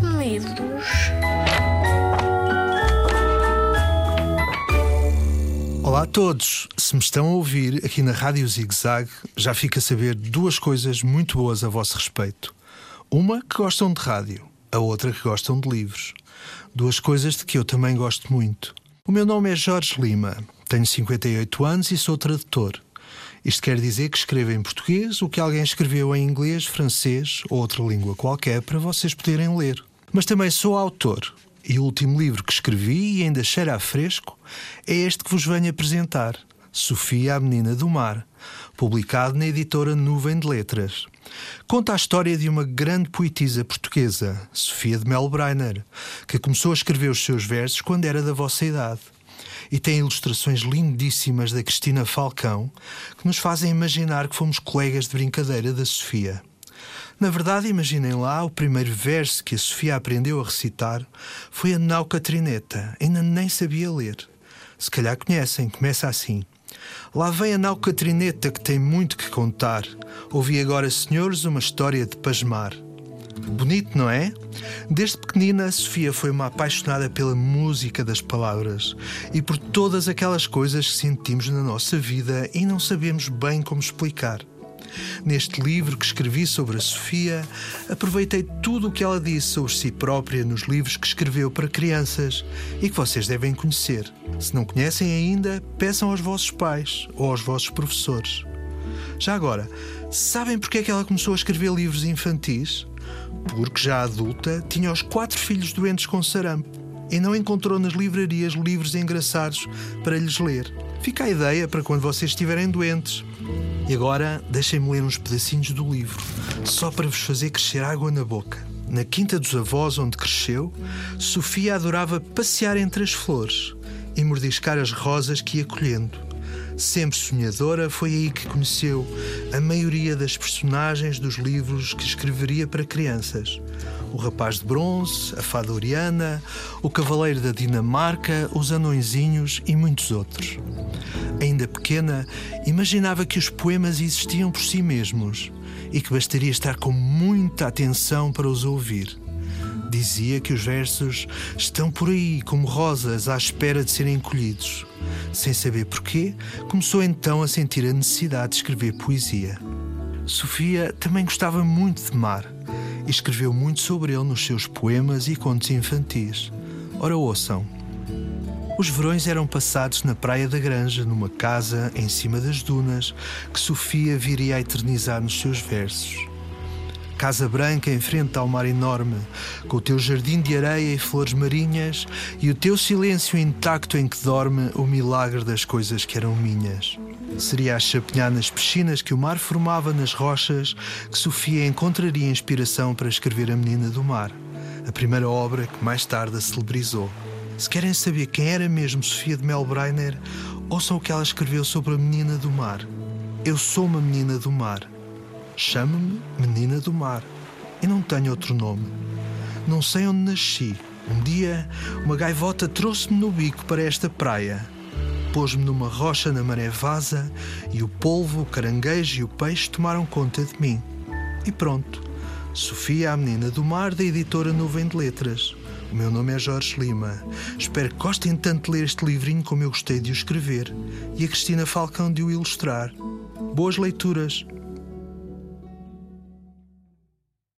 Livros. Olá a todos! Se me estão a ouvir aqui na Rádio Zig Zag, já fica a saber duas coisas muito boas a vosso respeito. Uma que gostam de rádio, a outra que gostam de livros. Duas coisas de que eu também gosto muito. O meu nome é Jorge Lima, tenho 58 anos e sou tradutor. Isto quer dizer que escrevo em português o que alguém escreveu em inglês, francês ou outra língua qualquer para vocês poderem ler. Mas também sou autor, e o último livro que escrevi e ainda cheira a fresco é este que vos venho apresentar, Sofia, a Menina do Mar, publicado na editora Nuvem de Letras. Conta a história de uma grande poetisa portuguesa, Sofia de Melbreiner, que começou a escrever os seus versos quando era da vossa idade. E tem ilustrações lindíssimas da Cristina Falcão que nos fazem imaginar que fomos colegas de brincadeira da Sofia. Na verdade, imaginem lá, o primeiro verso que a Sofia aprendeu a recitar foi a Nau Catrineta. Ainda nem sabia ler. Se calhar conhecem, começa assim. Lá vem a Nau Catrineta que tem muito que contar. Ouvi agora, senhores, uma história de pasmar. Bonito, não é? Desde pequenina, Sofia foi uma apaixonada pela música das palavras e por todas aquelas coisas que sentimos na nossa vida e não sabemos bem como explicar. Neste livro que escrevi sobre a Sofia, aproveitei tudo o que ela disse sobre si própria nos livros que escreveu para crianças e que vocês devem conhecer. Se não conhecem ainda, peçam aos vossos pais ou aos vossos professores. Já agora, sabem porque é que ela começou a escrever livros infantis? Porque, já adulta, tinha os quatro filhos doentes com sarampo e não encontrou nas livrarias livros engraçados para lhes ler. Fica a ideia para quando vocês estiverem doentes. E agora deixem-me ler uns pedacinhos do livro, só para vos fazer crescer água na boca. Na quinta dos avós, onde cresceu, Sofia adorava passear entre as flores e mordiscar as rosas que ia colhendo. Sempre sonhadora, foi aí que conheceu a maioria das personagens dos livros que escreveria para crianças. O Rapaz de Bronze, a Fada Oriana, o Cavaleiro da Dinamarca, os Anõezinhos e muitos outros. Ainda pequena, imaginava que os poemas existiam por si mesmos e que bastaria estar com muita atenção para os ouvir. Dizia que os versos estão por aí como rosas à espera de serem colhidos. Sem saber porquê, começou então a sentir a necessidade de escrever poesia. Sofia também gostava muito de mar e escreveu muito sobre ele nos seus poemas e contos infantis. Ora, ouçam. Os verões eram passados na Praia da Granja, numa casa em cima das dunas, que Sofia viria a eternizar nos seus versos. Casa branca em frente ao mar enorme, com o teu jardim de areia e flores marinhas e o teu silêncio intacto em que dorme o milagre das coisas que eram minhas. Seria a chapinhar nas piscinas que o mar formava nas rochas que Sofia encontraria inspiração para escrever A Menina do Mar, a primeira obra que mais tarde a celebrizou. Se querem saber quem era mesmo Sofia de Melbreiner, ouçam o que ela escreveu sobre a Menina do Mar. Eu sou uma menina do mar. Chamo-me Menina do Mar e não tenho outro nome. Não sei onde nasci. Um dia, uma gaivota trouxe-me no bico para esta praia pôs-me numa rocha na maré vaza e o polvo, o caranguejo e o peixe tomaram conta de mim. E pronto. Sofia, a menina do mar, da editora Nuvem de Letras. O meu nome é Jorge Lima. Espero que gostem tanto de ler este livrinho como eu gostei de o escrever e a Cristina Falcão de o ilustrar. Boas leituras!